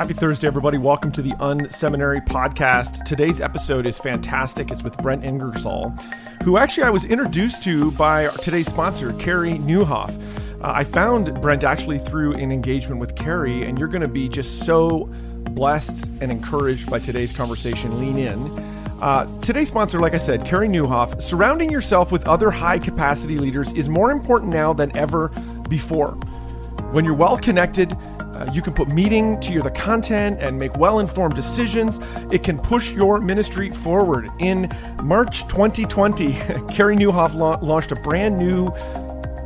Happy Thursday, everybody. Welcome to the Unseminary podcast. Today's episode is fantastic. It's with Brent Ingersoll, who actually I was introduced to by today's sponsor, Carey Nieuwhof. Uh, I found Brent actually through an engagement with Carey, and you're going to be just so blessed and encouraged by today's conversation. Lean in. Uh, today's sponsor, like I said, Carey Nieuwhof. Surrounding yourself with other high capacity leaders is more important now than ever before. When you're well connected, uh, you can put meaning to the content and make well informed decisions. It can push your ministry forward. In March 2020, Carey Nieuwhof la- launched a brand new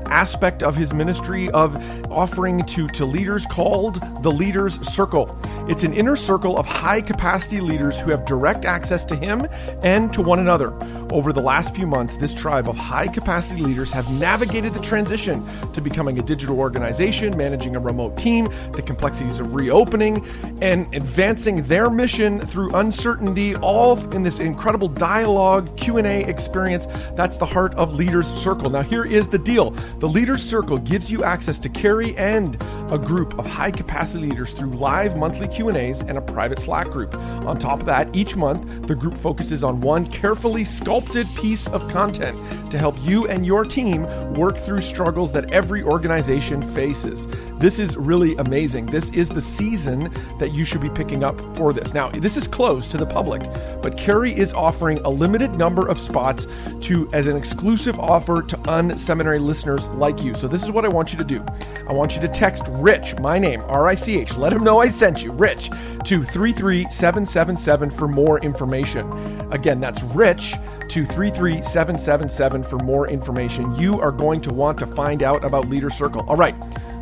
aspect of his ministry of offering to, to leaders called the Leaders Circle. It's an inner circle of high capacity leaders who have direct access to him and to one another. Over the last few months, this tribe of high capacity leaders have navigated the transition to becoming a digital organization, managing a remote team, the complexities of reopening, and advancing their mission through uncertainty, all in this incredible dialogue Q&A experience. That's the heart of Leaders Circle. Now here is the deal. The Leaders Circle gives you access to Carey and a group of high capacity leaders through live monthly Q&As and a private Slack group. On top of that, each month the group focuses on one carefully sculpted piece of content to help you and your team work through struggles that every organization faces. This is really amazing. This is the season that you should be picking up for this. Now, this is closed to the public, but Carey is offering a limited number of spots to as an exclusive offer to unseminary listeners like you. So this is what I want you to do. I want you to text Rich, my name, R I C H. Let him know I sent you, Rich, to 33777 for more information. Again, that's Rich to 33777 for more information. You are going to want to find out about Leader Circle. All right,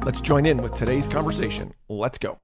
let's join in with today's conversation. Let's go.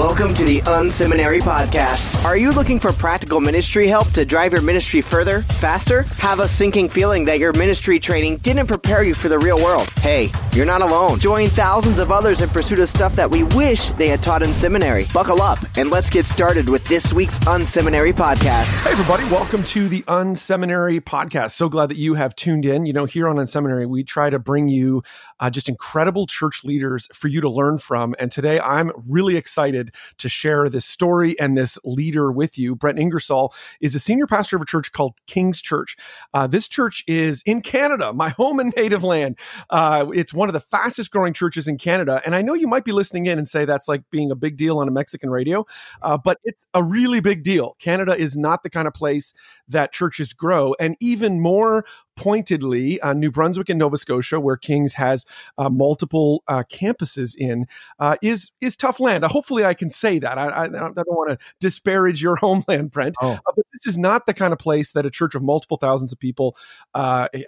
Welcome to the Unseminary Podcast. Are you looking for practical ministry help to drive your ministry further, faster? Have a sinking feeling that your ministry training didn't prepare you for the real world? Hey, you're not alone. Join thousands of others in pursuit of stuff that we wish they had taught in seminary. Buckle up and let's get started with this week's Unseminary Podcast. Hey, everybody, welcome to the Unseminary Podcast. So glad that you have tuned in. You know, here on Unseminary, we try to bring you uh, just incredible church leaders for you to learn from. And today I'm really excited to share this story and this leader with you. Brent Ingersoll is a senior pastor of a church called King's Church. Uh, this church is in Canada, my home and native land. Uh, it's one of the fastest growing churches in Canada. And I know you might be listening in and say that's like being a big deal on a Mexican radio, uh, but it's a really big deal. Canada is not the kind of place that churches grow. And even more pointedly, uh, New Brunswick and Nova Scotia, where Kings has uh, multiple uh, campuses in, uh, is is tough land. Uh, hopefully, I can say that. I, I, I don't want to disparage your homeland, Brent, oh. But this is not the kind of place that a church of multiple thousands of people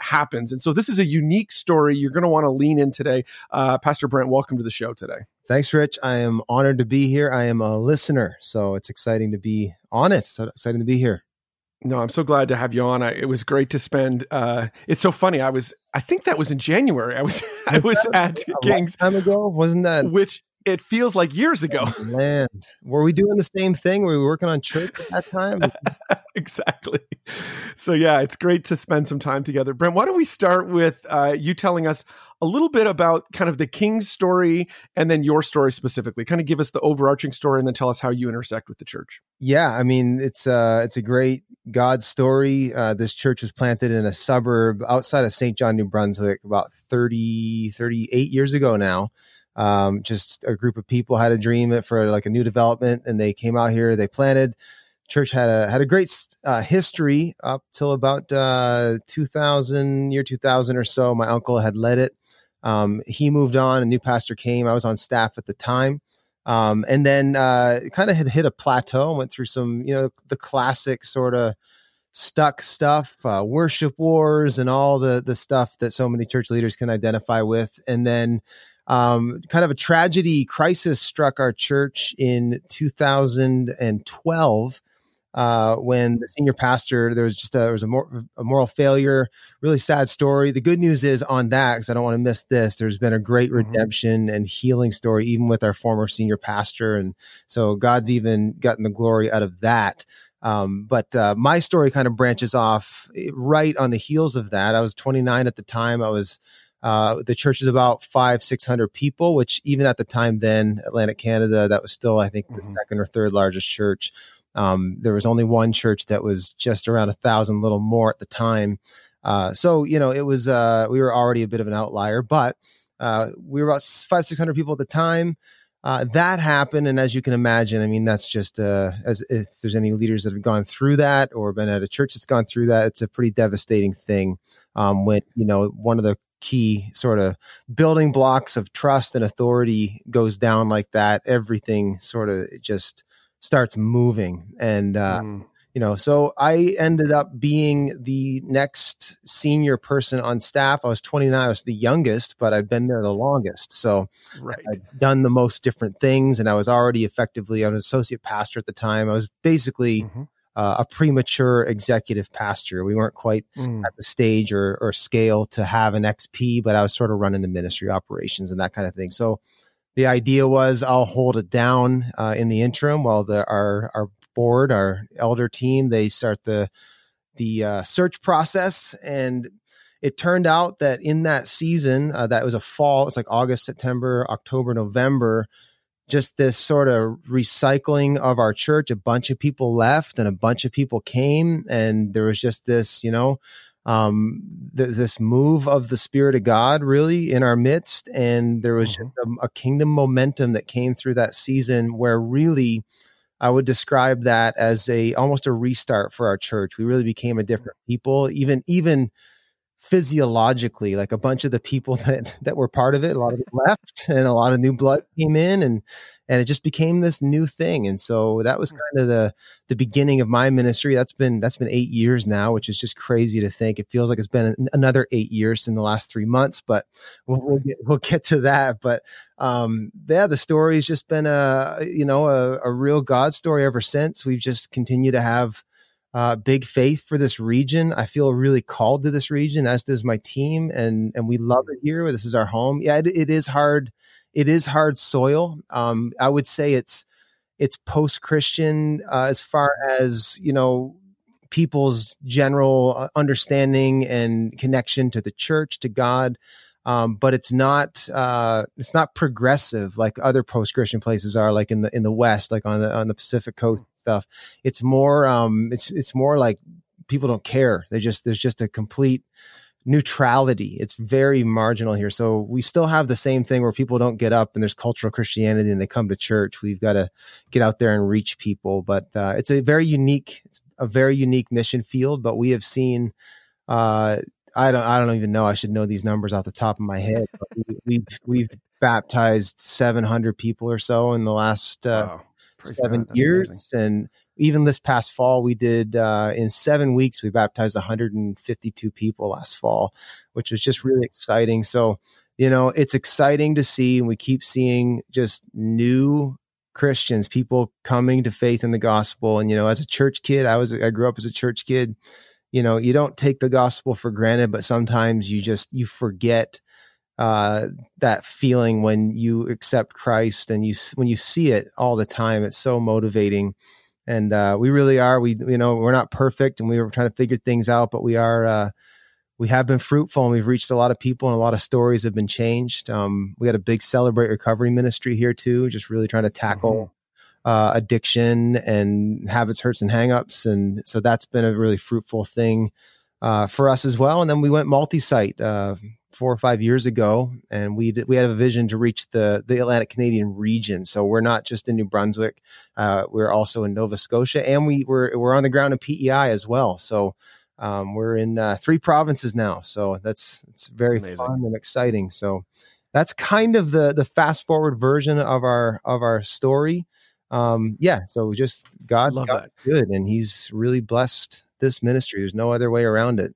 happens. And so, this is a unique story. You're going to want to lean in today, Pastor Brent. Welcome to the show today. Thanks, Rich. I am honored to be here. I am a listener, so it's exciting to be on it. So exciting to be here. No, I'm so glad to have you on. I, it was great to spend. Uh, it's so funny. I was, I think that was in January. I was, I was at Kings time ago, wasn't that? Which it feels like years ago. Land. Were we doing the same thing? Were we working on church at that time? exactly. So yeah, it's great to spend some time together. Brent, why don't we start with uh, you telling us a little bit about kind of the King's story and then your story specifically. Kind of give us the overarching story and then tell us how you intersect with the church. Yeah, I mean it's uh it's a great God story. Uh, this church was planted in a suburb outside of St. John, New Brunswick, about 30, 38 years ago now um, just a group of people had a dream for like a new development and they came out here they planted church had a had a great uh, history up till about uh, 2000 year 2000 or so my uncle had led it um, he moved on a new pastor came i was on staff at the time um, and then uh, kind of had hit a plateau and went through some you know the classic sort of stuck stuff uh, worship wars and all the the stuff that so many church leaders can identify with. And then um, kind of a tragedy crisis struck our church in 2012 uh, when the senior pastor there was just a, there was a, mor- a, moral failure really sad story the good news is on that because i don't want to miss this there's been a great mm-hmm. redemption and healing story even with our former senior pastor and so god's even gotten the glory out of that um, but uh, my story kind of branches off eh, right on the heels of that i was 29 at the time i was Uh, the church is about five, 600 people, which even at the time then, Atlantic Canada, that was still, I think, the mm-hmm. second or third largest church. Um, there was only one church that was just around a thousand, little more at the time. Uh, so, you know, it was, uh, we were already a bit of an outlier, but uh, we were about five, 600 people at the time. Uh, that happened. And as you can imagine, I mean, that's just, uh, as if there's any leaders that have gone through that or been at a church that's gone through that, it's a pretty devastating thing. Um, when, you know, one of the key sort of building blocks of trust and authority goes down like that, everything sort of just starts moving. And, uh, mm you know so i ended up being the next senior person on staff i was 29 i was the youngest but i'd been there the longest so right. i'd done the most different things and i was already effectively an associate pastor at the time i was basically mm-hmm. uh, a premature executive pastor we weren't quite mm. at the stage or, or scale to have an xp but i was sort of running the ministry operations and that kind of thing so the idea was I'll hold it down uh, in the interim while the, our our board, our elder team, they start the the uh, search process, and it turned out that in that season, uh, that was a fall. It's like August, September, October, November. Just this sort of recycling of our church. A bunch of people left, and a bunch of people came, and there was just this, you know, um, th- this move of the Spirit of God really in our midst. And there was mm-hmm. just a, a, kingdom momentum that came through that season where really I would describe that as a almost a restart for our church. We really became a different people, even even physiologically. Like a bunch of the people that that were part of it, a lot of it left, and a lot of new blood came in, and and it just became this new thing. And so that was hmm. kind of the the beginning of my ministry. That's been that's been eight years now, which is just crazy to think. It feels like it's been another eight years in the last three months, but we'll, we'll get we'll get to that. But um, yeah, the story's just been a you know a, a real God story ever since. We've just continued to have. Uh, big faith for this region. I feel really called to this region, as does my team, and and we love it here. This is our home. Yeah, it, it is hard it is hard soil. Um, I would say it's it's post Christian uh, as far as you know people's general uh, understanding and connection to the church to God. Um, but it's not uh, it's not progressive like other post Christian places are, like in the in the West, like on the on the Pacific Coast stuff. It's more um, it's it's more like people don't care. They just there's just a complete neutrality. It's very marginal here. So we still have the same thing where people don't get up and there's cultural Christianity and they come to church. We've got to get out there and reach people. But uh, it's a very unique, it's a very unique mission field. But we have seen, uh, I don't, I don't even know. I should know these numbers off the top of my head. we, we've we've baptized 700 people or so in the last uh, wow. Seven years, amazing. and even this past fall, we did uh, in seven weeks, we baptized 152 people last fall, which was just really exciting. So, you know, it's exciting to see, and we keep seeing just new Christians, people coming to faith in the gospel. And, you know, as a church kid, I was, I grew up as a church kid. You know, you don't take the gospel for granted, but sometimes you just, you forget uh, that feeling when you accept Christ and you, when you see it all the time. It's so motivating and uh, we really are. We you know we're not perfect, and we were trying to figure things out, but we are. Uh, we have been fruitful, and we've reached a lot of people, and a lot of stories have been changed. Um, we got a big celebrate recovery ministry here too, just really trying to tackle. Mm-hmm. Uh, addiction and habits, hurts, and hangups, and so that's been a really fruitful thing uh, for us as well. And then we went multi-site uh, four or five years ago, and we did, we had a vision to reach the the Atlantic Canadian region. So we're not just in New Brunswick; uh, we're also in Nova Scotia, and we we're we're on the ground in PEI as well. So um, we're in uh, three provinces now. So that's it's very fun and exciting. So that's kind of the the fast forward version of our of our story. Um, yeah, so just God, God's good, and He's really blessed this ministry. There's no other way around it.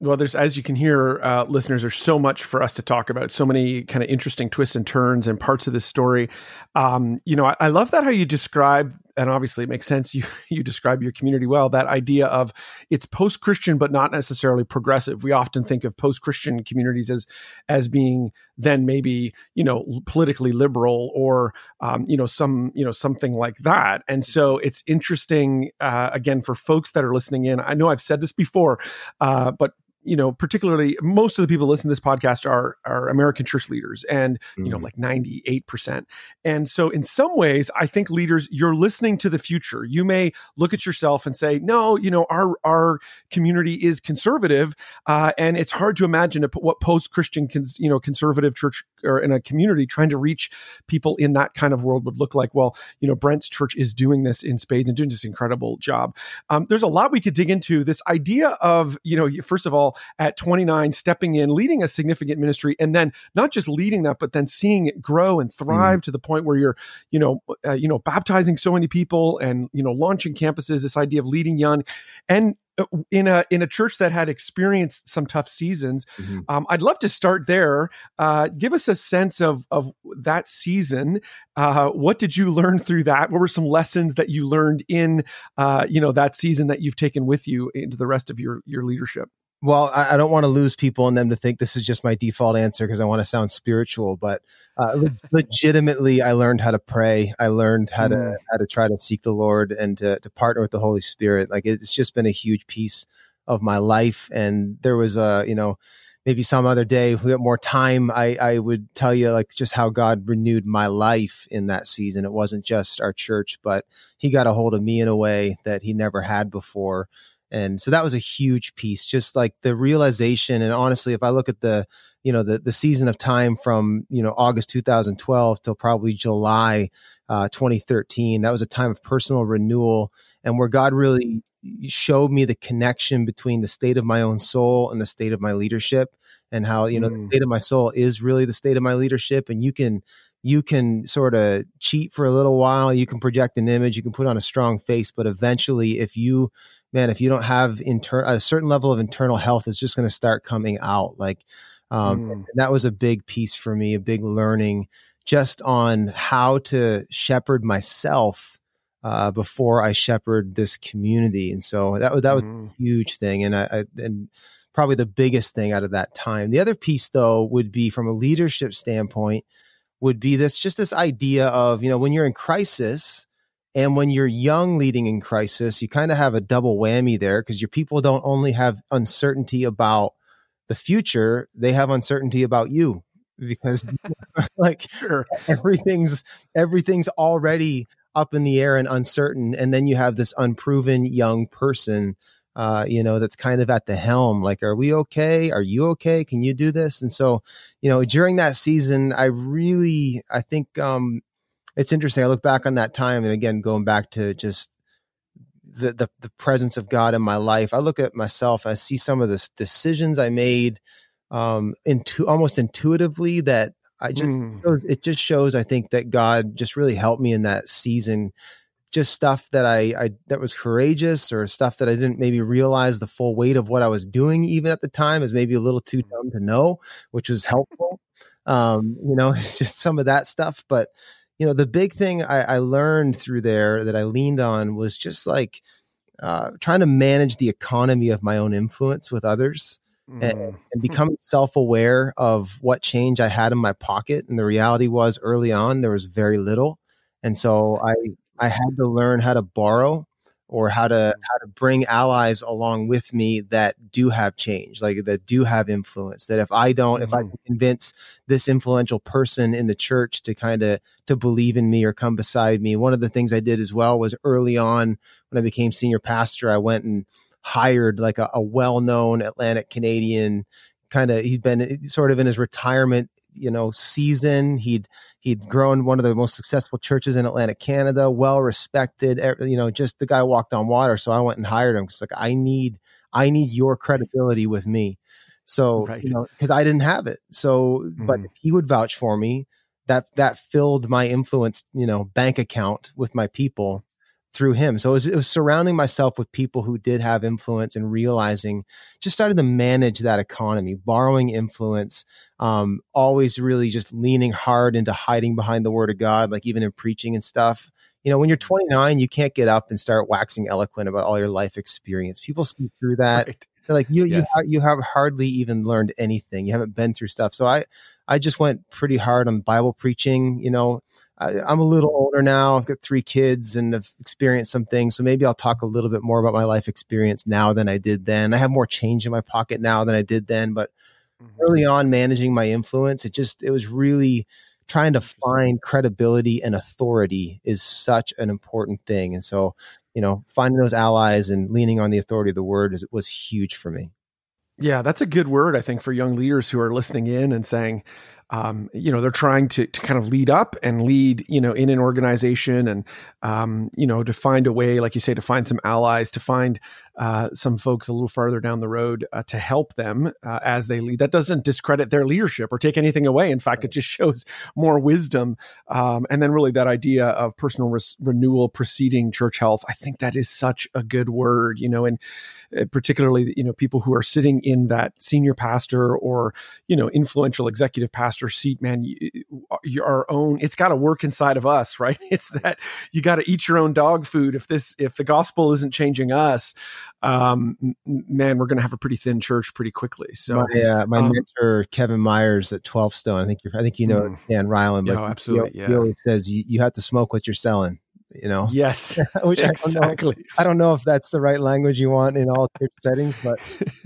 Well, there's as you can hear, uh, listeners, there's so much for us to talk about. So many kind of interesting twists and turns and parts of this story. Um, you know, I, I, love that how you describe, and obviously it makes sense. You you describe your community well. That idea of it's post Christian, but not necessarily progressive. We often think of post Christian communities as as being then maybe you know politically liberal or um, you know some you know something like that. And so it's interesting uh, again for folks that are listening in. I know I've said this before, uh, but you know, particularly most of the people listening to this podcast are are American church leaders, and you know, Mhm. like ninety eight percent. And so, in some ways, I think leaders, you're listening to the future. You may look at yourself and say, "No, you know, our our community is conservative, uh, and it's hard to imagine a, what post Christian, cons, you know, conservative church or in a community trying to reach people in that kind of world would look like." Well, you know, Brent's church is doing this in spades and doing this incredible job. Um, there's a lot we could dig into. This idea of, you know, first of all, at 29, stepping in, leading a significant ministry, and then not just leading that, but then seeing it grow and thrive to the point where you're, you know, uh, you know, baptizing so many people and you know, launching campuses. This idea of leading young, and in a in a church that had experienced some tough seasons. Mhm. Um, I'd love to start there. Uh, give us a sense of of that season. Uh, what did you learn through that? What were some lessons that you learned in uh, you know that season that you've taken with you into the rest of your your leadership? Well, I, I don't want to lose people and them to think this is just my default answer because I want to sound spiritual. But uh, le- legitimately, I learned how to pray. I learned how to how to try to seek the Lord and to, to partner with the Holy Spirit. Like it's just been a huge piece of my life. And there was a you know maybe some other day if we have more time. I I would tell you like just how God renewed my life in that season. It wasn't just our church, but He got a hold of me in a way that He never had before and so that was a huge piece just like the realization and honestly if i look at the you know the the season of time from you know august 2012 till probably july uh, 2013 that was a time of personal renewal and where god really showed me the connection between the state of my own soul and the state of my leadership and how you know the Mm. state of my soul is really the state of my leadership and you can you can sort of cheat for a little while you can project an image you can put on a strong face but eventually if you man, if you don't have inter- a certain level of internal health, it's just going to start coming out. Like, um, Mm. that was a big piece for me, a big learning just on how to shepherd myself uh, before I shepherd this community. And so that was that was Mm. a huge thing, and I, I and probably the biggest thing out of that time. The other piece, though, would be from a leadership standpoint, would be this just this idea of you know when you're in crisis and when you're young leading in crisis, you kind of have a double whammy there because your people don't only have uncertainty about the future, they have uncertainty about you. Because like Sure. everything's everything's already up in the air and uncertain and then you have this unproven young person uh, you know that's kind of at the helm like are we okay? Are you okay? Can you do this? And so you know during that season i really i think um it's interesting i look back on that time and again going back to just the, the the presence of God in my life. I look at myself, I see some of the decisions I made um into almost intuitively that I just Mm. it just shows I think that God just really helped me in that season. Just stuff that I, I that was courageous or stuff that I didn't maybe realize the full weight of what I was doing even at the time is maybe a little too dumb to know, which was helpful. Um, you know, it's just some of that stuff. But you know, the big thing I, I learned through there that I leaned on was just like uh, trying to manage the economy of my own influence with others Mm. and becoming self-aware of what change I had in my pocket. And the reality was early on there was very little. And so I I had to learn how to borrow or how to how to bring allies along with me that do have change, like that do have influence. That if I don't, if I Mhm. convince this influential person in the church to kind of to believe in me or come beside me. One of the things I did as well was early on when I became senior pastor, I went and hired like a, a well-known Atlantic Canadian kind of he'd been sort of in his retirement you know season he'd he'd grown one of the most successful churches in Atlantic Canada well respected you know just the guy walked on water so I went and hired him cuz like I need I need your credibility with me. So Right. you know cuz I didn't have it. So but Mhm. if he would vouch for me. That that filled my influence you know bank account with my people through him. So it was, it was surrounding myself with people who did have influence and realizing just started to manage that economy, borrowing influence, um, always really just leaning hard into hiding behind the word of God, like even in preaching and stuff. You know, when you're 29, you can't get up and start waxing eloquent about all your life experience. People see through that. Right. They're like, you, you, Yes. ha- you have hardly even learned anything. You haven't been through stuff. So I, I just went pretty hard on Bible preaching, you know, I, I'm a little older now. I've got three kids and have experienced some things. So maybe I'll talk a little bit more about my life experience now than I did then. I have more change in my pocket now than I did then. But mm-hmm. early on, managing my influence, it just, it was really trying to find credibility and authority is such an important thing. And so, you know, finding those allies and leaning on the authority of the word is, was huge for me. Yeah, that's a good word, I think, for young leaders who are listening in and saying, um, you know, they're trying to, to kind of lead up and lead, you know, in an organization and, um, you know, to find a way, like you say, to find some allies, to find uh, some folks a little farther down the road uh, to help them uh, as they lead. That doesn't discredit their leadership or take anything away. In fact, it just shows more wisdom. Um, and then, really, that idea of personal res- renewal preceding church health. I think that is such a good word, you know, and uh, particularly, you know, people who are sitting in that senior pastor or, you know, influential executive pastor seat, man, your own, it's got to work inside of us, right? It's that you got to eat your own dog food. If this, if the gospel isn't changing us, um, man, we're going to have a pretty thin church pretty quickly. So, my, uh, my um, mentor Kevin Myers at Twelve Stone, I think you I think you know mm, Dan Reiland, but oh, absolutely, he, yeah. he always says you, you have to smoke what you're selling you know yes which exactly I don't, know, I don't know if that's the right language you want in all church settings but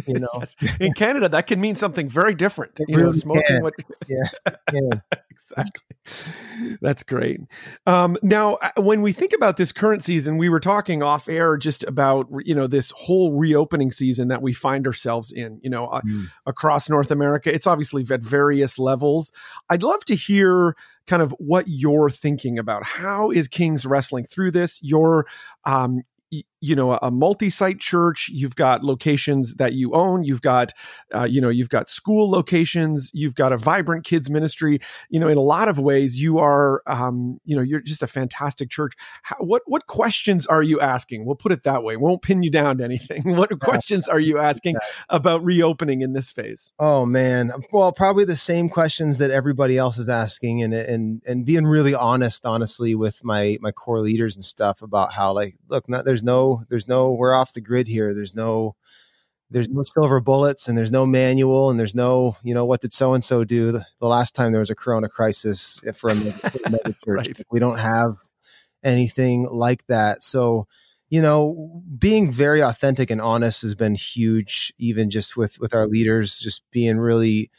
you know yes. in canada that can mean something very different it you really know smoking can. what yes exactly that's great um, now uh, when we think about this current season we were talking off air just about you know this whole reopening season that we find ourselves in you know uh, mm. across north america it's obviously at various levels i'd love to hear kind of what you're thinking about. How is Kings wrestling through this? Your um, you know a multi-site church you've got locations that you own you've got uh, you know you've got school locations you've got a vibrant kids ministry. You know in a lot of ways you are um, you know you're just a fantastic church. How, what what questions are you asking? We'll put it that way. We won't pin you down to anything. What questions are you asking about reopening in this phase? Oh man. Well probably the same questions that everybody else is asking and and and being really honest honestly with my my core leaders and stuff about how like look not, there's no there's no we're off the grid here. There's no there's no silver bullets and there's no manual and there's no you know what did so and so do the, the, last time there was a corona crisis for a, church right. we don't have anything like that. So you know being very authentic and honest has been huge even just with with our leaders just being really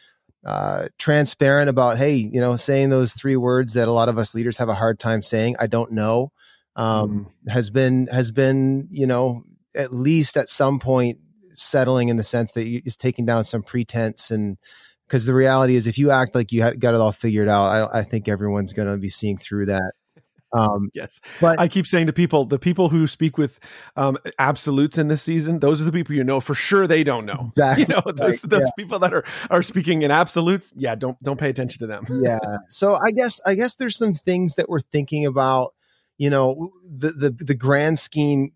uh, transparent about hey you know saying those three words that a lot of us leaders have a hard time saying i don't know um, mm. has been has been you know at least at some point settling in the sense that is taking down some pretense and because the reality is if you act like you had, got it all figured out I, I think everyone's going to be seeing through that um, yes, but I keep saying to people, the people who speak with um, absolutes in this season, those are the people you know for sure they don't know. Exactly, you know those, right. those yeah. people that are are speaking in absolutes. Yeah, don't don't pay attention to them. yeah. So I guess I guess there's some things that we're thinking about you know the the the grand scheme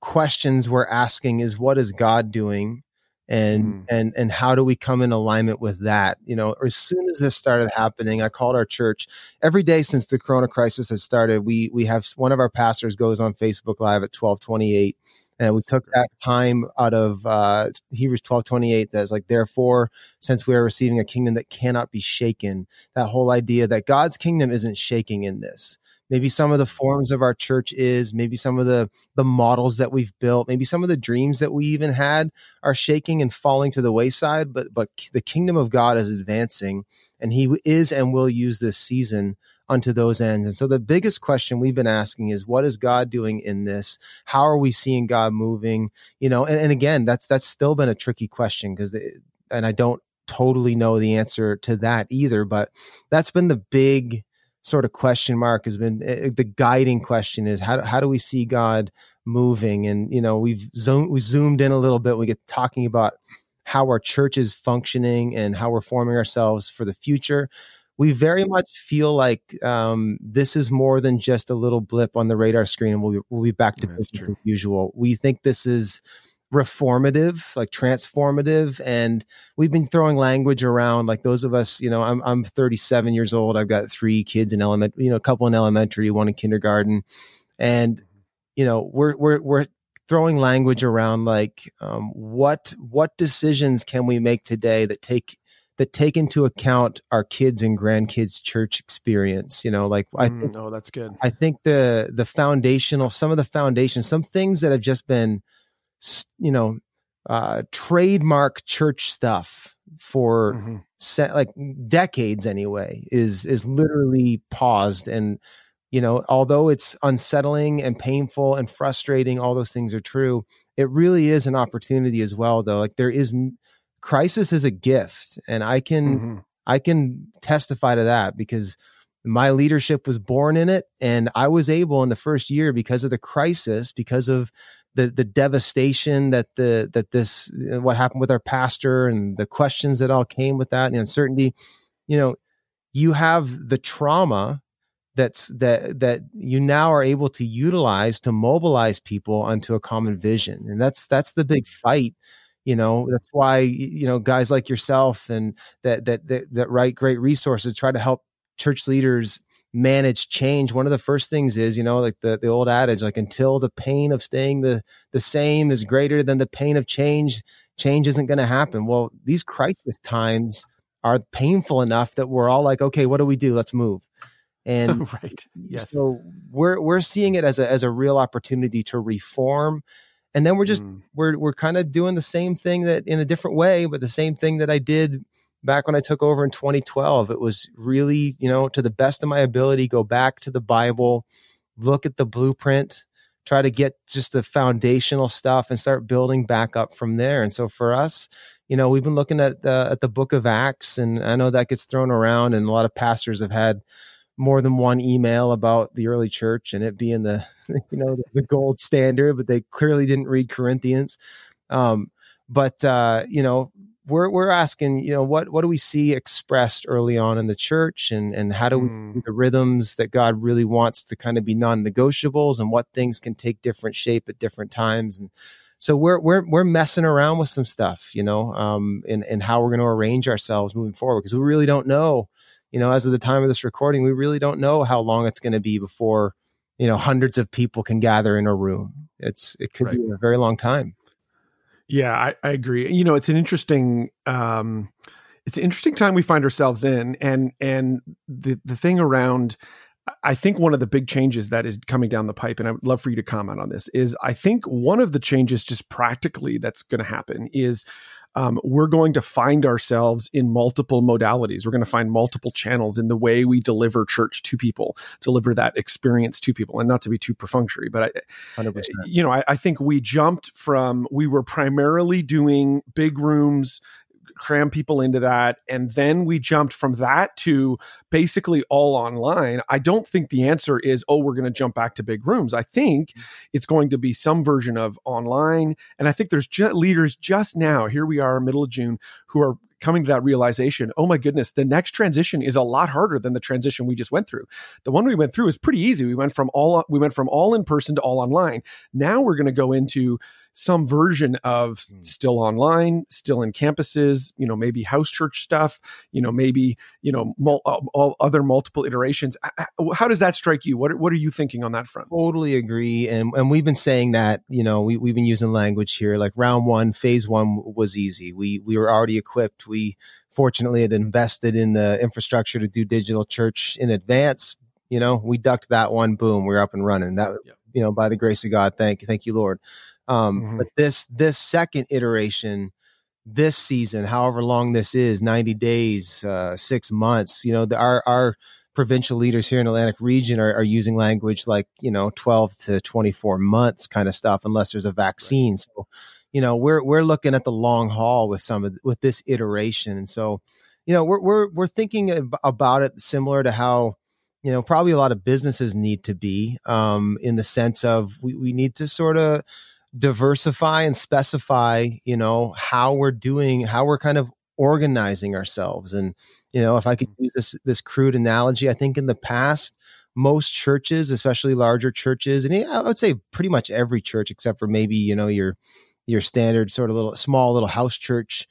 questions we're asking is what is God doing and mm. and and how do we come in alignment with that you know as soon as this started happening i called our church every day since the corona crisis has started we we have one of our pastors goes on facebook live at 1228 and we took that time out of uh, Hebrews twelve twenty eight. That's like, therefore, since we are receiving a kingdom that cannot be shaken, that whole idea that God's kingdom isn't shaking in this maybe some of the forms of our church is maybe some of the the models that we've built maybe some of the dreams that we even had are shaking and falling to the wayside but but the kingdom of god is advancing and he is and will use this season unto those ends. And so the biggest question we've been asking is what is god doing in this? How are we seeing god moving? You know and, and again that's that's still been a tricky question because and i don't totally know the answer to that either but that's been the big sort of question mark has been uh, the guiding question is how, how do we see God moving? And, you know, we've zoomed, we zoomed in a little bit. We get talking about how our church is functioning and how we're forming ourselves for the future. We very much feel like um, this is more than just a little blip on the radar screen, and we'll be, we'll be back to business as usual. We think this is reformative, like transformative. And we've been throwing language around, like those of us, you know, I'm I'm 37 years old. I've got three kids in elementary, you know, a couple in elementary, one in kindergarten, and you know, we're we're we're throwing language around like um, what what decisions can we make today that take that take into account our kids and grandkids church experience you know like i mm, oh that's good i think the the foundational some of the foundation some things that have just been you know uh trademark church stuff for mm-hmm. se- like decades anyway is is literally paused and you know although it's unsettling and painful and frustrating all those things are true it really is an opportunity as well though like there is crisis is a gift and i can mm-hmm. i can testify to that because my leadership was born in it and i was able in the first year because of the crisis because of the the devastation that the that this uh, what happened with our pastor and the questions that all came with that and the uncertainty you know you have the trauma that's that that you now are able to utilize to mobilize people onto a common vision and that's that's the big fight you know? That's why you know guys like yourself and that that that, that write great resources try to help church leaders manage change one of the first things is you know like the, the old adage like until the pain of staying the the same is greater than the pain of change change isn't going to happen. Well these crisis times are painful enough that we're all like okay what do we do? Let's move. And right. Yes. so we're we're seeing it as a as a real opportunity to reform. And then we're just mm. we're we're kind of doing the same thing that in a different way but the same thing that i did back when I took over in 2012. It was really, you know, to the best of my ability, go back to the Bible, look at the blueprint, try to get just the foundational stuff and start building back up from there. And so for us, you know, we've been looking at the at the book of Acts, and I know that gets thrown around, and a lot of pastors have had more than one email about the early church and it being the you know the, gold standard, but they clearly didn't read Corinthians. Um, but uh, you know, we're we're asking, you know, what what do we see expressed early on in the church, and and how do we mm. the rhythms that God really wants to kind of be non-negotiables, and what things can take different shape at different times, and so we're we're we're messing around with some stuff, you know, um, and and how we're going to arrange ourselves moving forward because we really don't know, you know, as of the time of this recording, we really don't know how long it's going to be before you know hundreds of people can gather in a room. It's it could right. be a very long time. Yeah, I, I agree. You know, it's an interesting um it's an interesting time we find ourselves in and and the the thing around I think one of the big changes that is coming down the pipe, and I would love for you to comment on this, is I think one of the changes just practically that's going to happen is um, we're going to find ourselves in multiple modalities. We're going to find multiple channels in the way we deliver church to people, deliver that experience to people. And not to be too perfunctory, but I, 100%. you know, I, I think we jumped from we were primarily doing big rooms, cram people into that. And then we jumped from that to basically all online. I don't think the answer is, oh, we're going to jump back to big rooms. I think mm-hmm. it's going to be some version of online. And I think there's just leaders just now, here we are, middle of June, who are coming to that realization oh my goodness the next transition is a lot harder than the transition we just went through the one we went through is pretty easy we went from all we went from all in person to all online now we're going to go into some version of mm. still online, still in campuses, you know, maybe house church stuff, you know, maybe, you know, mul- all other multiple iterations. How does that strike you? What, what are you thinking on that front? Totally agree. And, and we've been saying that, you know, we, we've been using language here, like round one, phase one was easy. We, we were already equipped. We fortunately had invested in the infrastructure to do digital church in advance. You know, we ducked that one, boom, we we're up and running. That, yeah. you know, by the grace of God, thank you, thank you, Lord. Um, mm-hmm. But this this second iteration, this season, however long this is, ninety days, uh, six months, you know, the, our our provincial leaders here in Atlantic region are, are, using language like you know 12 to 24 months kind of stuff unless there's a vaccine. So you know we're we're looking at the long haul with some of with this iteration. And so you know we're we're we're thinking about it similar to how you know probably a lot of businesses need to be um, in the sense of we, we need to sort of diversify and specify, you know, how we're doing, how we're kind of organizing ourselves. And, you know, if I could mm-hmm. use this this crude analogy, I think in the past, most churches, especially larger churches, and I would say pretty much every church except for maybe, you know, your your standard sort of little small little house church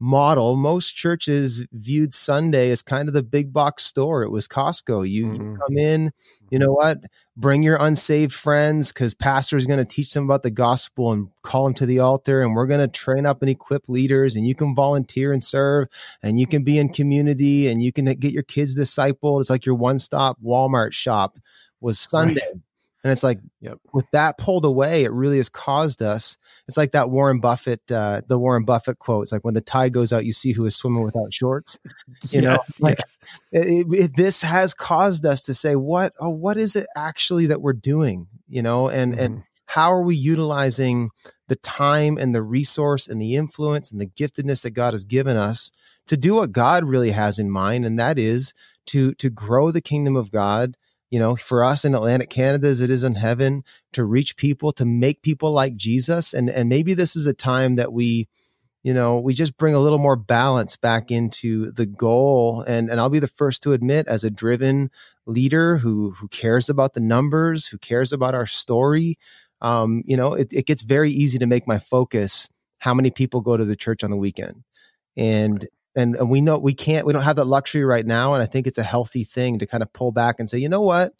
model, most churches viewed Sunday as kind of the big box store. It was Costco. You, mm-hmm. you come in, you know what? Bring your unsaved friends because pastor is going to teach them about the gospel and call them to the altar. And we're going to train up and equip leaders. And you can volunteer and serve. And you can be in community. And you can get your kids discipled. It's like your one stop Walmart shop was Sunday. Right. And it's like, yep. with that pulled away, it really has caused us. It's like that Warren Buffett, uh, the Warren Buffett quote. It's like when the tide goes out, you see who is swimming without shorts. You yes, know, like yes. it, it, this has caused us to say, what, oh, what is it actually that we're doing? You know, and mm-hmm. and how are we utilizing the time and the resource and the influence and the giftedness that God has given us to do what God really has in mind, and that is to to grow the kingdom of God you know, for us in Atlantic Canada as it is in heaven, to reach people, to make people like Jesus. And and maybe this is a time that we, you know, we just bring a little more balance back into the goal. And and I'll be the first to admit, as a driven leader who who cares about the numbers, who cares about our story, um, you know, it, it gets very easy to make my focus how many people go to the church on the weekend. And and, and we know we can't we don't have that luxury right now and i think it's a healthy thing to kind of pull back and say you know what?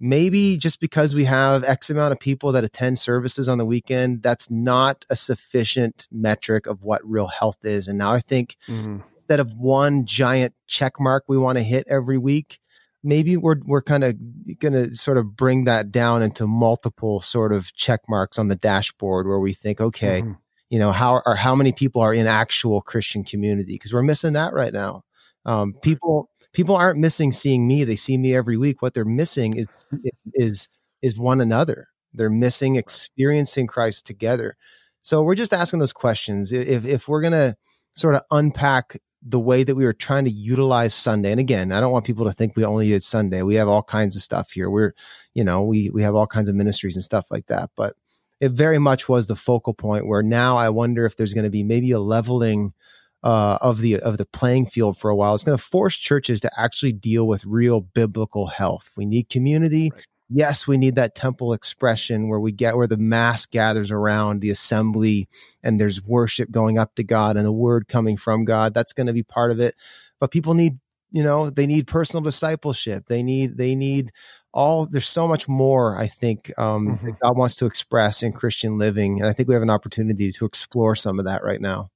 Maybe just because we have x amount of people that attend services on the weekend that's not a sufficient metric of what real health is. And now i think mm-hmm. instead of one giant check mark we want to hit every week maybe we're we're kind of going to sort of bring that down into multiple sort of check marks on the dashboard where we think okay mm-hmm you know how or how many people are in actual christian community because we're missing that right now um, people people aren't missing seeing me they see me every week what they're missing is is is, is one another they're missing experiencing christ together so we're just asking those questions if if we're gonna sort of unpack the way that we were trying to utilize Sunday. And again, I don't want people to think we only did Sunday. We have all kinds of stuff here. We're, you know, we we have all kinds of ministries and stuff like that. But it very much was the focal point where now I wonder if there's going to be maybe a leveling uh, of the of the playing field for a while. It's going to force churches to actually deal with real biblical health. We need community. Right. Yes, we need that temple expression where we get where the mass gathers around the assembly and there's worship going up to God and the word coming from God. That's going to be part of it. But people need, you know, they need personal discipleship. They need they need all there's so much more I think um, mm-hmm. God wants to express in Christian living, and I think we have an opportunity to explore some of that right now.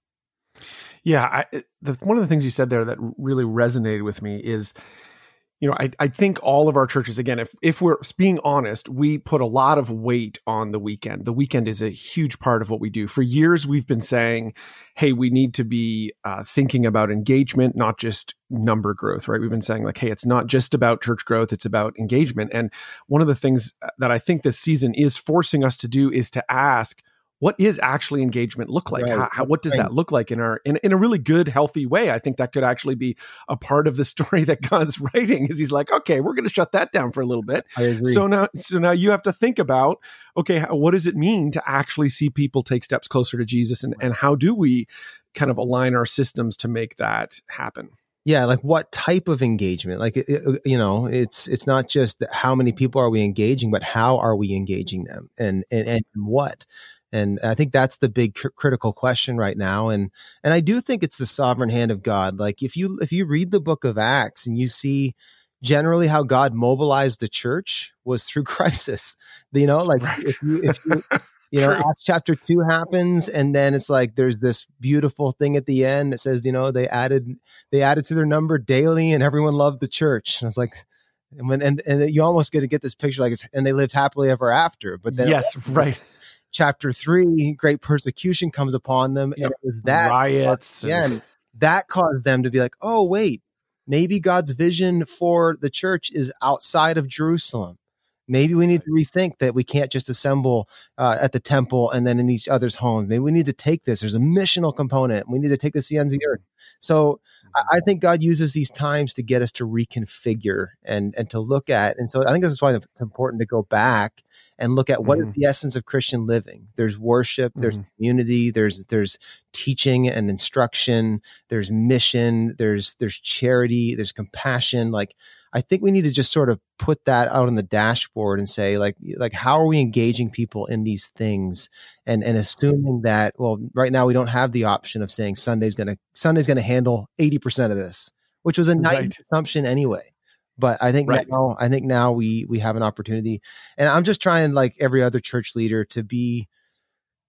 Yeah, I, the, one of the things you said there that really resonated with me is you know, I, I think all of our churches, again, if, if we're being honest, we put a lot of weight on the weekend. The weekend is a huge part of what we do. For years, we've been saying, hey, we need to be uh, thinking about engagement, not just number growth, right? We've been saying, like, hey, it's not just about church growth, it's about engagement. And one of the things that I think this season is forcing us to do is to ask, what is actually engagement look like? Right. How, how, what does right. that look like in our in, in a really good, healthy way? I think that could actually be a part of the story that God's writing. Is He's like, okay, we're going to shut that down for a little bit. I agree. So now, so now you have to think about, okay, what does it mean to actually see people take steps closer to Jesus, and and how do we kind of align our systems to make that happen? yeah like what type of engagement like you know it's it's not just how many people are we engaging but how are we engaging them and and, and what and I think that's the big cr- critical question right now. And, and I do think it's the sovereign hand of God. Like if you, if you read the book of Acts and you see generally how God mobilized the church was through crisis, you know, like right. if you, if you, you know, Acts chapter two happens, and then it's like there's this beautiful thing at the end that says, you know, they added they added to their number daily, and everyone loved the church. And it's like, and when and, and you almost get to get this picture like it's and they lived happily ever after. But then yes, right chapter three, great persecution comes upon them. Yep. And it was that riots again, and... that caused them to be like, oh, wait, maybe God's vision for the church is outside of Jerusalem. Maybe we need to rethink that we can't just assemble uh, at the temple and then in each other's homes. Maybe we need to take this. There's a missional component. We need to take this to the ends of the earth. So I think God uses these times to get us to reconfigure and and to look at. And so I think this is why it's important to go back and look at what mm-hmm. is the essence of Christian living. There's worship, there's mm-hmm. community, there's there's teaching and instruction, there's mission, there's there's charity, there's compassion. Like I think we need to just sort of put that out on the dashboard and say like like how are we engaging people in these things and and assuming that well right now we don't have the option of saying Sunday's going to Sunday's going to handle 80% of this, which was a nice right. assumption anyway. But I think right. now I think now we we have an opportunity and I'm just trying like every other church leader to be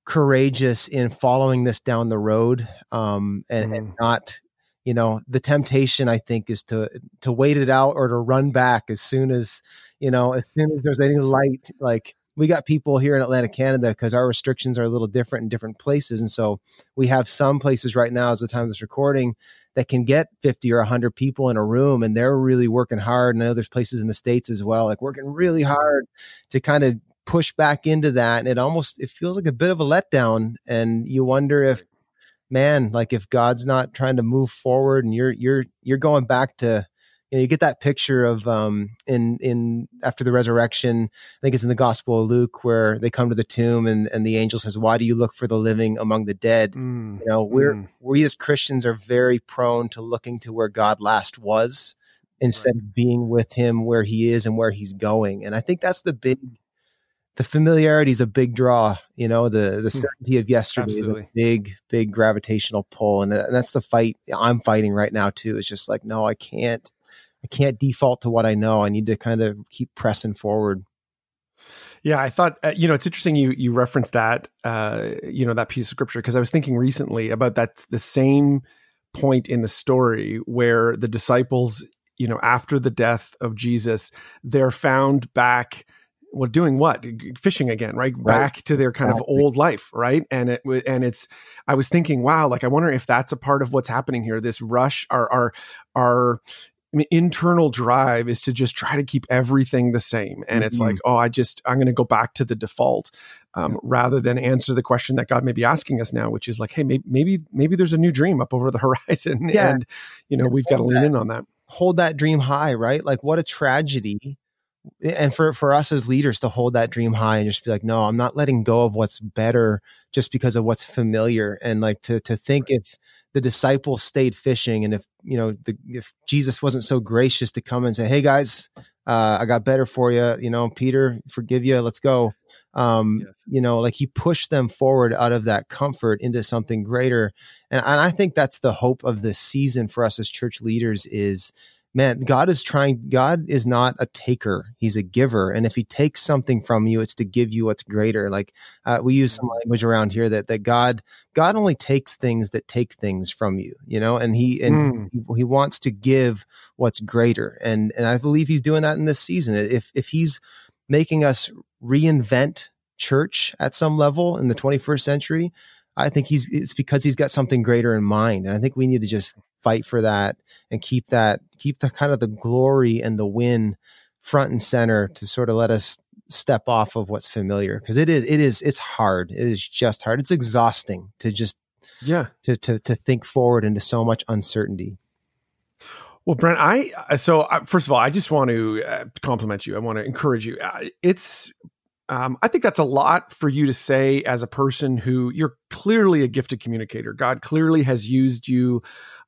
courageous in following this down the road um, and, mm. and, mm-hmm. not you know the temptation i think is to to wait it out or to run back as soon as you know as soon as there's any light like we got people here in Atlantic, Canada, because our restrictions are a little different in different places. And so we have some places right now, as the time of this recording, that can get 50 or 100 people in a room and they're really working hard. And I know there's places in the States as well, like working really mm-hmm. hard to kind of push back into that. And it almost, it feels like a bit of a letdown. And you wonder if man, like if God's not trying to move forward and you're you're you're going back to you know, you get that picture of um in in after the resurrection, I think it's in the Gospel of Luke where they come to the tomb and and the angel says, "Why do you look for the living among the dead?" Mm, you know, we're mm. we as Christians are very prone to looking to where God last was instead right. of being with him where he is and where he's going. And I think that's the big the familiarity is a big draw. You know, the the hmm. certainty of yesterday is a big, big gravitational pull, and, and that's the fight I'm fighting right now too. It's just like, no, I can't, I can't default to what I know. I need to kind of keep pressing forward. Yeah, I thought uh, you know it's interesting you you referenced that uh, you know that piece of scripture because I was thinking recently about that the same point in the story where the disciples you know after the death of Jesus they're found back well doing what fishing again right, right. back to their kind exactly. of old life right and it and it's i was thinking wow like i wonder if that's a part of what's happening here this rush our our our I mean, internal drive is to just try to keep everything the same. And mm-hmm. it's like, mm-hmm. oh, I just, I'm going to go back to the default um, rather than answer the question that God may be asking us now, which is like, hey, maybe, maybe, maybe there's a new dream up over the horizon. Yeah. And, you know, we've got to lean that, in on that. Hold that dream high, right? Like, what a tragedy and for for us as leaders to hold that dream high and just be like no i'm not letting go of what's better just because of what's familiar and like to to think if the disciples stayed fishing and if you know the, if jesus wasn't so gracious to come and say hey guys uh, i got better for you you know peter forgive you let's go um, yes. you know like he pushed them forward out of that comfort into something greater and, and i think that's the hope of this season for us as church leaders is man, God is trying, God is not a taker. He's a giver. And if he takes something from you, it's to give you what's greater. Like uh, we use some language around here that, that God, God only takes things that take things from you, you know, and he, and mm. he, he wants to give what's greater. And, and I believe he's doing that in this season. If, if he's making us reinvent church at some level in the 21st century, I think he's it's because he's got something greater in mind. And I think we need to just fight for that and keep that keep the kind of the glory and the win front and center to sort of let us step off of what's familiar. Because it is it is it's hard. It is just hard. It's exhausting to just yeah. to to to think forward into so much uncertainty. Well brent i so uh, first of all i just want to uh, compliment you. I want to encourage you. Uh, it's um, I think that's a lot for you to say as a person who you're clearly a gifted communicator. God clearly has used you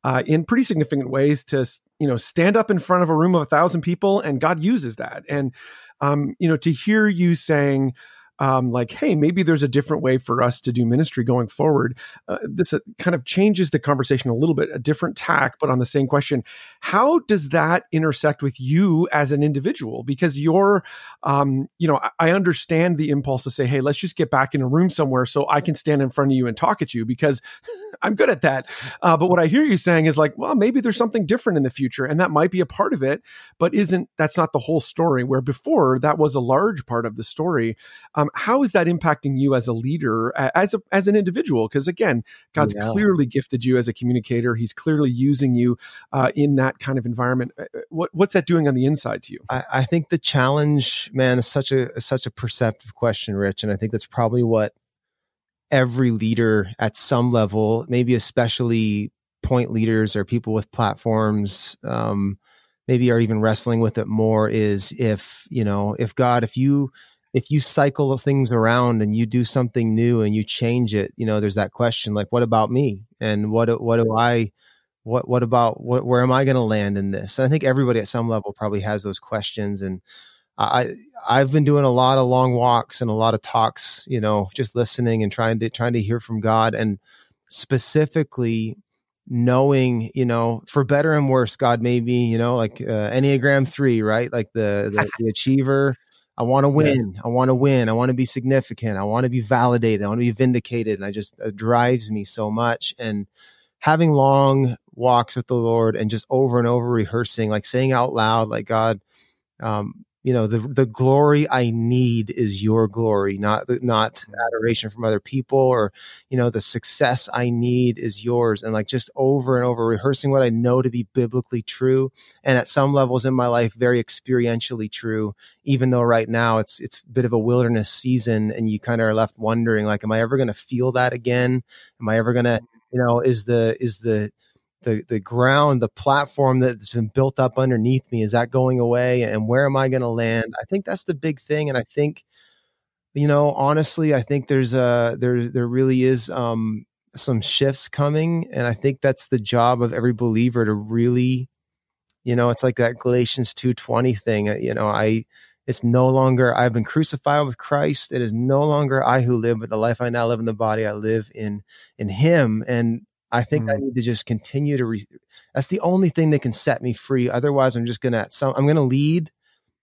uh, in pretty significant ways to you know stand up in front of a room of a thousand people, and God uses that. And um, you know to hear you saying um, like, hey, maybe there's a different way for us to do ministry going forward. Uh, this uh, kind of changes the conversation a little bit, a different tack, but on the same question. How does that intersect with you as an individual? Because you're, um, you know, I, I understand the impulse to say, hey, let's just get back in a room somewhere so I can stand in front of you and talk at you because I'm good at that. Uh, but what I hear you saying is like, well, maybe there's something different in the future, and that might be a part of it, but isn't that's not the whole story? Where before that was a large part of the story. Um, um, how is that impacting you as a leader, as a, as an individual? Because again, God's yeah. clearly gifted you as a communicator. He's clearly using you uh, in that kind of environment. Uh, uh, what, what's that doing on the inside to you? I, I think the challenge, man, is such a such a perceptive question, Rich, and I think that's probably what every leader at some level, maybe especially point leaders or people with platforms. Um, maybe are even wrestling with it more is if you know if god if you if you cycle things around and you do something new and you change it, you know, there's that question like, what about me? And what, what do I, what what about what where am I going to land in this? And I think everybody at some level probably has those questions. And I I've been doing a lot of long walks and a lot of talks, you know, just listening and trying to trying to hear from God and specifically knowing, you know, for better and worse, God made me, you know, like uh, Enneagram three, right? Like the the, the achiever. I want to win. Yeah. I want to win. I want to be significant. I want to be validated. I want to be vindicated. And I just it drives me so much. And having long walks with the Lord and just over and over rehearsing, like saying out loud, like God, um, you know the the glory I need is your glory, not not mm. adoration from other people, or you know the success I need is yours, and like just over and over rehearsing what I know to be biblically true, and at some levels in my life very experientially true. Even though right now it's it's a bit of a wilderness season, and you kind of are left wondering like, am I ever going to feel that again? Am I ever going to, mm. you know, is the is the the the ground, the platform that's been built up underneath me, is that going away? And where am I going to land? I think that's the big thing. And I think, you know, honestly, I think there's a there there really is um, some shifts coming, and I think that's the job of every believer to really, you know, it's like that Galatians two twenty thing. You know, I it's no longer I've been crucified with Christ. It is no longer I who live, but the life I now live in the body I live in in Him. And I think mm. I need to just continue to. Re- that's the only thing that can set me free. Otherwise, I'm just gonna. Some, I'm gonna lead.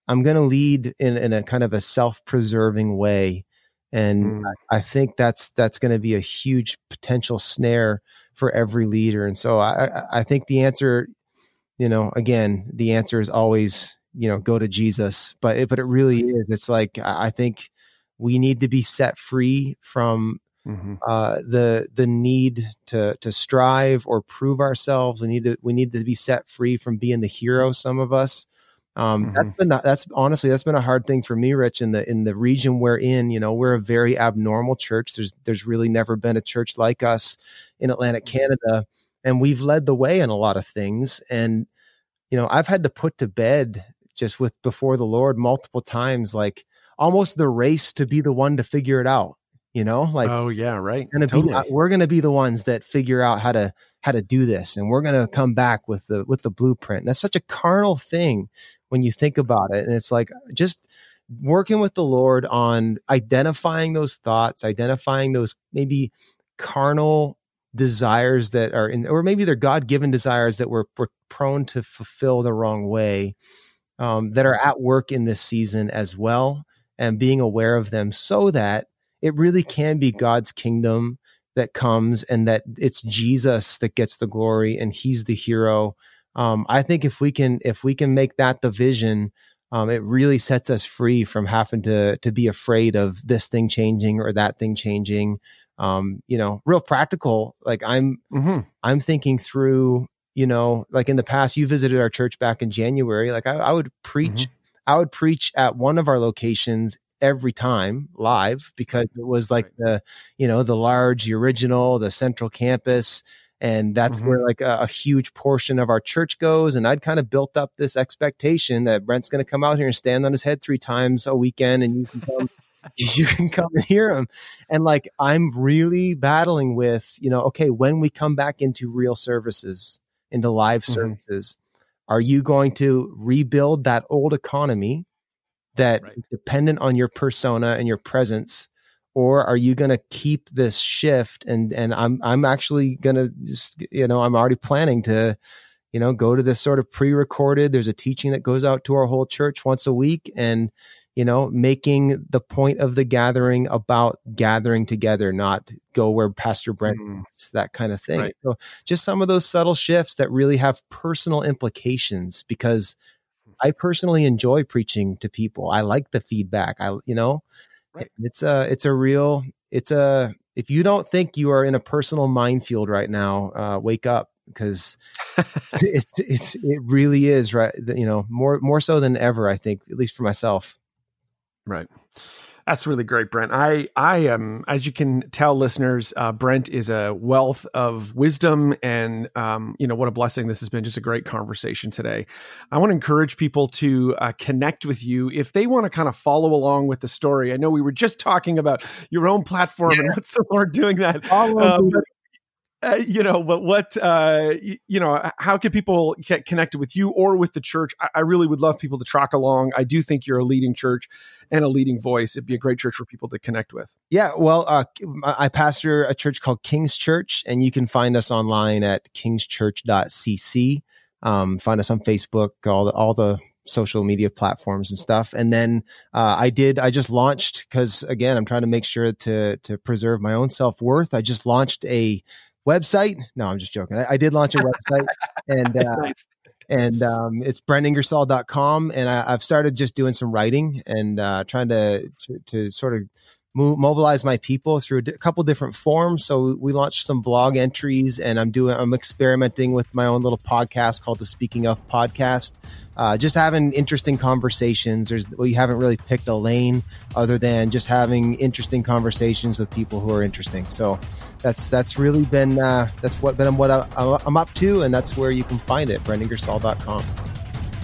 I'm gonna lead in in a kind of a self preserving way, and mm. I, I, think that's that's going to be a huge potential snare for every leader. And so I I think the answer, you know, again, the answer is always you know go to Jesus. But it, but it really is. It's like I think we need to be set free from Mm-hmm. Uh, the the need to to strive or prove ourselves. We need to we need to be set free from being the hero. Some of us. Um, mm-hmm. That's been that's honestly that's been a hard thing for me, Rich. In the in the region we're in, you know, we're a very abnormal church. There's there's really never been a church like us in Atlantic mm-hmm. Canada, and we've led the way in a lot of things. And you know, I've had to put to bed just with before the Lord multiple times, like almost the race to be the one to figure it out you know like oh yeah right gonna totally. be, we're gonna be the ones that figure out how to how to do this and we're gonna come back with the with the blueprint and that's such a carnal thing when you think about it and it's like just working with the lord on identifying those thoughts identifying those maybe carnal desires that are in or maybe they're god-given desires that we're, we're prone to fulfill the wrong way um, that are at work in this season as well and being aware of them so that it really can be God's kingdom that comes and that it's Jesus that gets the glory and he's the hero. Um, I think if we can if we can make that the vision, um, it really sets us free from having to to be afraid of this thing changing or that thing changing. Um, you know, real practical. Like I'm mm-hmm. I'm thinking through. You know, like in the past, you visited our church back in January. Like I, I would preach. Mm-hmm. I would preach at one of our locations every time live because it was like right. the you know the large the original the central campus and that's mm-hmm. where like a, a, huge portion of our church goes and i'd kind of built up this expectation that brent's going to come out here and stand on his head three times a weekend and you can come you can come and hear him and like i'm really battling with you know okay when we come back into real services into live mm-hmm. services are you going to rebuild that old economy that right. dependent on your persona and your presence or are you going to keep this shift and and i'm i'm actually going to you know i'm already planning to you know go to this sort of pre-recorded there's a teaching that goes out to our whole church once a week and you know making the point of the gathering about gathering together not go where pastor brent mm. that kind of thing right. so just some of those subtle shifts that really have personal implications because I personally enjoy preaching to people. I like the feedback. I, you know, right. it's a, it's a real, it's a, if you don't think you are in a personal minefield right now, uh, wake up because it's, it's, it's, it really is right. You know, more, more so than ever, I think, at least for myself. Right. That's really great, Brent. I I am, as you can tell, listeners, uh, Brent is a wealth of wisdom, and um, you know what a blessing this has been. Just a great conversation today. I want to encourage people to uh, connect with you if they want to kind of follow along with the story. I know we were just talking about your own platform yeah. and what's the Lord doing that. Uh, uh, you know, but what, uh, you know, how can people get connected with you or with the church? I, I, really would love people to track along. I do think you're a leading church and a leading voice. It'd be a great church for people to connect with. Yeah, well, uh, I pastor a church called King's Church, and you can find us online at kingschurch.cc. Um, find us on Facebook, all the all the social media platforms and stuff. And then uh, I did. I just launched because again, I'm trying to make sure to to preserve my own self worth. I just launched a website. No, I'm just joking. I, I did launch a website, and uh, nice. and um, it's brentingersoll.com. And I, have started just doing some writing and uh, trying to, to to sort of move, mobilize my people through a couple different forms. So we launched some blog entries, and I'm doing I'm experimenting with my own little podcast called the Speaking of Podcast. Uh, just having interesting conversations. There's we haven't really picked a lane other than just having interesting conversations with people who are interesting. So that's that's really been uh, that's what been what I, am up to, and that's where you can find it. BrentIngersoll.com.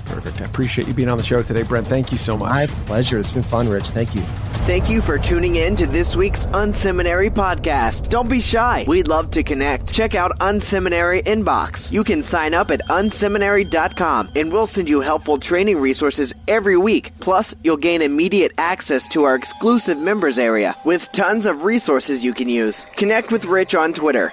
Perfect. I appreciate you being on the show today, Brent. Thank you so much. My pleasure. It's been fun, Rich. Thank you. Thank you for tuning in to this week's Unseminary podcast. Don't be shy. We'd love to connect. Check out Unseminary Inbox. You can sign up at unseminary.com and we'll send you helpful training resources every week. Plus, you'll gain immediate access to our exclusive members area with tons of resources you can use. Connect with Rich on Twitter